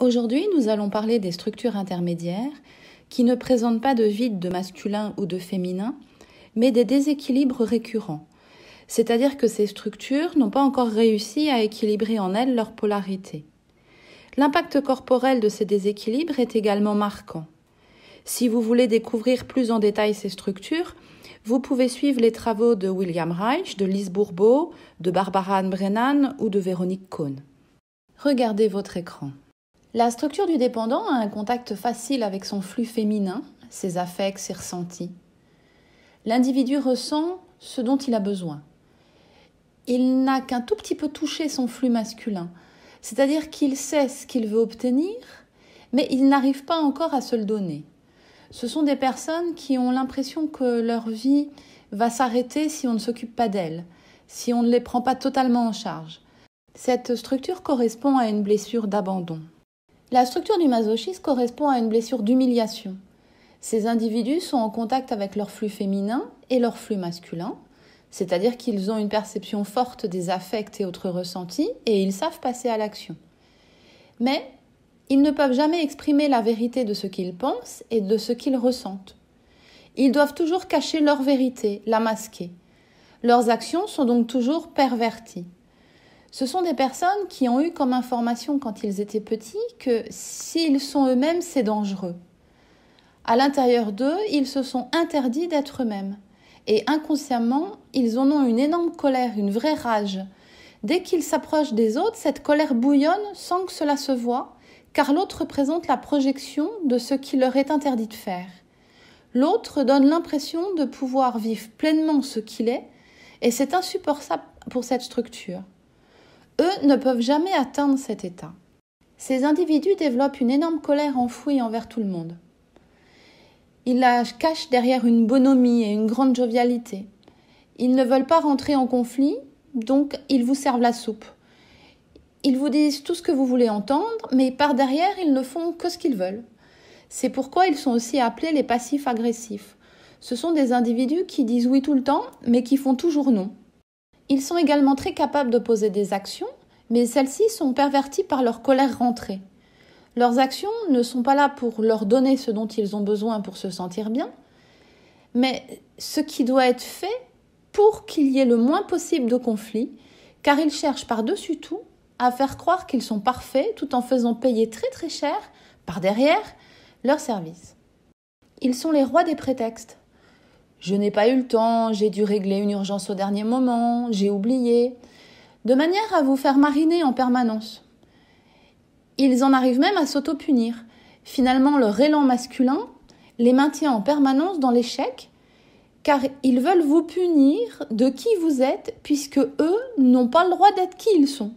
Aujourd'hui, nous allons parler des structures intermédiaires qui ne présentent pas de vide de masculin ou de féminin, mais des déséquilibres récurrents. C'est-à-dire que ces structures n'ont pas encore réussi à équilibrer en elles leur polarité. L'impact corporel de ces déséquilibres est également marquant. Si vous voulez découvrir plus en détail ces structures, vous pouvez suivre les travaux de William Reich, de Lise Bourbeau, de Barbara Ann Brennan ou de Véronique Cohn. Regardez votre écran. La structure du dépendant a un contact facile avec son flux féminin, ses affects, ses ressentis. L'individu ressent ce dont il a besoin. Il n'a qu'un tout petit peu touché son flux masculin, c'est-à-dire qu'il sait ce qu'il veut obtenir, mais il n'arrive pas encore à se le donner. Ce sont des personnes qui ont l'impression que leur vie va s'arrêter si on ne s'occupe pas d'elles, si on ne les prend pas totalement en charge. Cette structure correspond à une blessure d'abandon. La structure du masochisme correspond à une blessure d'humiliation. Ces individus sont en contact avec leur flux féminin et leur flux masculin, c'est-à-dire qu'ils ont une perception forte des affects et autres ressentis et ils savent passer à l'action. Mais ils ne peuvent jamais exprimer la vérité de ce qu'ils pensent et de ce qu'ils ressentent. Ils doivent toujours cacher leur vérité, la masquer. Leurs actions sont donc toujours perverties. Ce sont des personnes qui ont eu comme information quand ils étaient petits que s'ils sont eux-mêmes, c'est dangereux. À l'intérieur d'eux, ils se sont interdits d'être eux-mêmes. Et inconsciemment, ils en ont une énorme colère, une vraie rage. Dès qu'ils s'approchent des autres, cette colère bouillonne sans que cela se voie, car l'autre représente la projection de ce qui leur est interdit de faire. L'autre donne l'impression de pouvoir vivre pleinement ce qu'il est, et c'est insupportable pour cette structure. Eux ne peuvent jamais atteindre cet état. Ces individus développent une énorme colère enfouie envers tout le monde. Ils la cachent derrière une bonhomie et une grande jovialité. Ils ne veulent pas rentrer en conflit, donc ils vous servent la soupe. Ils vous disent tout ce que vous voulez entendre, mais par derrière, ils ne font que ce qu'ils veulent. C'est pourquoi ils sont aussi appelés les passifs agressifs. Ce sont des individus qui disent oui tout le temps, mais qui font toujours non. Ils sont également très capables de poser des actions, mais celles-ci sont perverties par leur colère rentrée. Leurs actions ne sont pas là pour leur donner ce dont ils ont besoin pour se sentir bien, mais ce qui doit être fait pour qu'il y ait le moins possible de conflits, car ils cherchent par-dessus tout à faire croire qu'ils sont parfaits tout en faisant payer très très cher, par derrière, leur service. Ils sont les rois des prétextes. Je n'ai pas eu le temps, j'ai dû régler une urgence au dernier moment, j'ai oublié, de manière à vous faire mariner en permanence. Ils en arrivent même à s'auto-punir. Finalement, leur élan masculin les maintient en permanence dans l'échec, car ils veulent vous punir de qui vous êtes, puisque eux n'ont pas le droit d'être qui ils sont.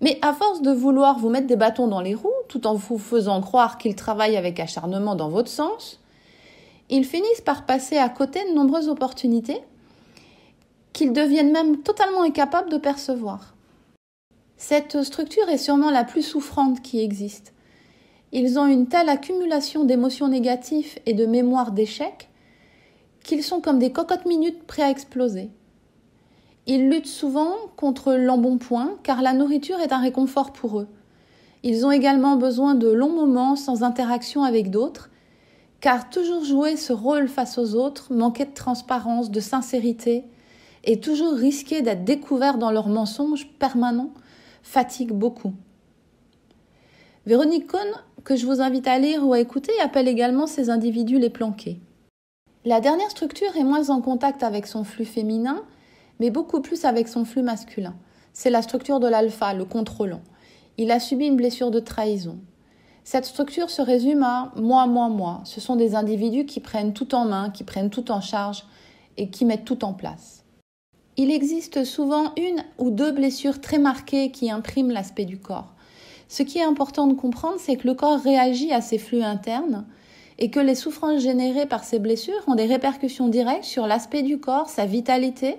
Mais à force de vouloir vous mettre des bâtons dans les roues, tout en vous faisant croire qu'ils travaillent avec acharnement dans votre sens, ils finissent par passer à côté de nombreuses opportunités qu'ils deviennent même totalement incapables de percevoir. Cette structure est sûrement la plus souffrante qui existe. Ils ont une telle accumulation d'émotions négatives et de mémoires d'échecs qu'ils sont comme des cocottes minutes prêts à exploser. Ils luttent souvent contre l'embonpoint car la nourriture est un réconfort pour eux. Ils ont également besoin de longs moments sans interaction avec d'autres car toujours jouer ce rôle face aux autres, manquer de transparence, de sincérité et toujours risquer d'être découvert dans leurs mensonges permanents fatigue beaucoup. Véronique Cohn, que je vous invite à lire ou à écouter, appelle également ces individus les planqués. La dernière structure est moins en contact avec son flux féminin mais beaucoup plus avec son flux masculin. C'est la structure de l'alpha, le contrôlant. Il a subi une blessure de trahison. Cette structure se résume à moi, moi, moi. Ce sont des individus qui prennent tout en main, qui prennent tout en charge et qui mettent tout en place. Il existe souvent une ou deux blessures très marquées qui impriment l'aspect du corps. Ce qui est important de comprendre, c'est que le corps réagit à ces flux internes et que les souffrances générées par ces blessures ont des répercussions directes sur l'aspect du corps, sa vitalité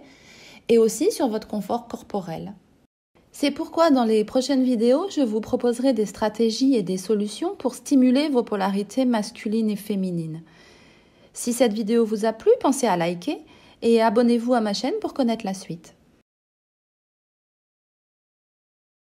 et aussi sur votre confort corporel. C'est pourquoi dans les prochaines vidéos, je vous proposerai des stratégies et des solutions pour stimuler vos polarités masculines et féminines. Si cette vidéo vous a plu, pensez à liker et abonnez-vous à ma chaîne pour connaître la suite.